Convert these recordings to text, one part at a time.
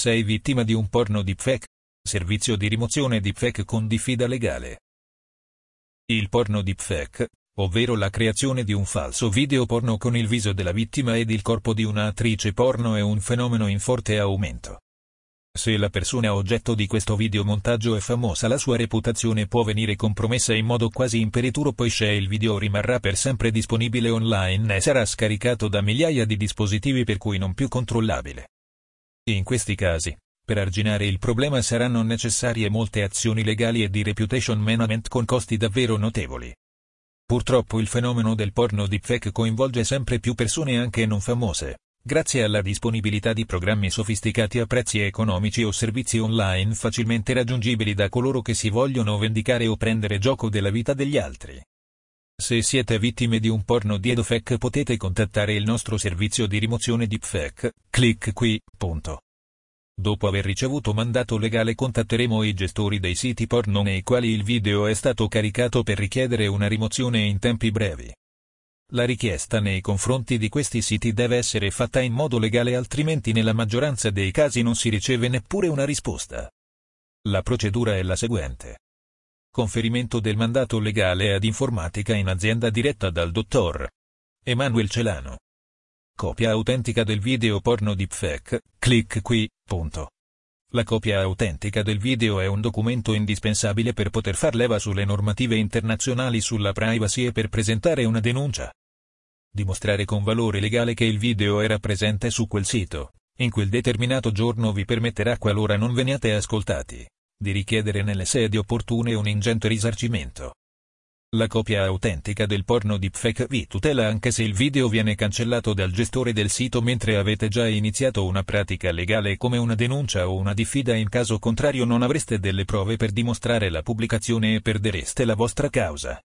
Sei vittima di un porno deepfake? Servizio di rimozione deepfake con diffida legale. Il porno deepfake, ovvero la creazione di un falso video porno con il viso della vittima ed il corpo di un'attrice porno è un fenomeno in forte aumento. Se la persona oggetto di questo videomontaggio è famosa la sua reputazione può venire compromessa in modo quasi imperituro poiché il video rimarrà per sempre disponibile online e sarà scaricato da migliaia di dispositivi per cui non più controllabile. In questi casi, per arginare il problema saranno necessarie molte azioni legali e di reputation management con costi davvero notevoli. Purtroppo il fenomeno del porno deepfake coinvolge sempre più persone anche non famose, grazie alla disponibilità di programmi sofisticati a prezzi economici o servizi online facilmente raggiungibili da coloro che si vogliono vendicare o prendere gioco della vita degli altri. Se siete vittime di un porno deepfake potete contattare il nostro servizio di rimozione deepfake, clic qui, punto. Dopo aver ricevuto mandato legale contatteremo i gestori dei siti porno nei quali il video è stato caricato per richiedere una rimozione in tempi brevi. La richiesta nei confronti di questi siti deve essere fatta in modo legale altrimenti nella maggioranza dei casi non si riceve neppure una risposta. La procedura è la seguente. Conferimento del mandato legale ad informatica in azienda diretta dal dottor Emanuel Celano. Copia autentica del video porno deepfake, clic qui, punto. La copia autentica del video è un documento indispensabile per poter far leva sulle normative internazionali sulla privacy e per presentare una denuncia. Dimostrare con valore legale che il video era presente su quel sito, in quel determinato giorno vi permetterà qualora non veniate ascoltati, di richiedere nelle sedi opportune un ingente risarcimento. La copia autentica del porno deepfake vi tutela anche se il video viene cancellato dal gestore del sito mentre avete già iniziato una pratica legale come una denuncia o una diffida in caso contrario non avreste delle prove per dimostrare la pubblicazione e perdereste la vostra causa.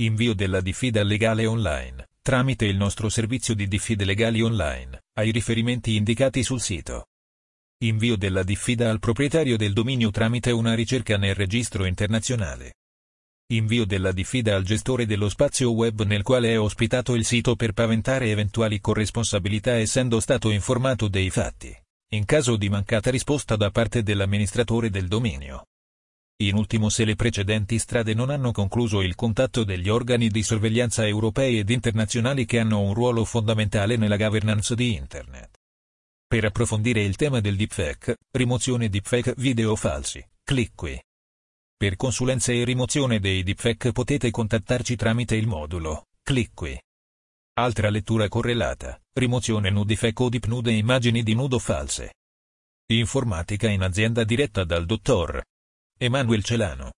Invio della diffida legale online, tramite il nostro servizio di diffide legali online, ai riferimenti indicati sul sito. Invio della diffida al proprietario del dominio tramite una ricerca nel registro internazionale. Invio della diffida al gestore dello spazio web nel quale è ospitato il sito per paventare eventuali corresponsabilità essendo stato informato dei fatti, in caso di mancata risposta da parte dell'amministratore del dominio. In ultimo se le precedenti strade non hanno concluso il contatto degli organi di sorveglianza europei ed internazionali che hanno un ruolo fondamentale nella governance di Internet. Per approfondire il tema del deepfake, rimozione deepfake video falsi, clic qui. Per consulenze e rimozione dei deepfake potete contattarci tramite il modulo, clic qui. Altra lettura correlata, rimozione nudifake o dipnude immagini di nudo false. Informatica in azienda diretta dal dottor Emanuel Celano.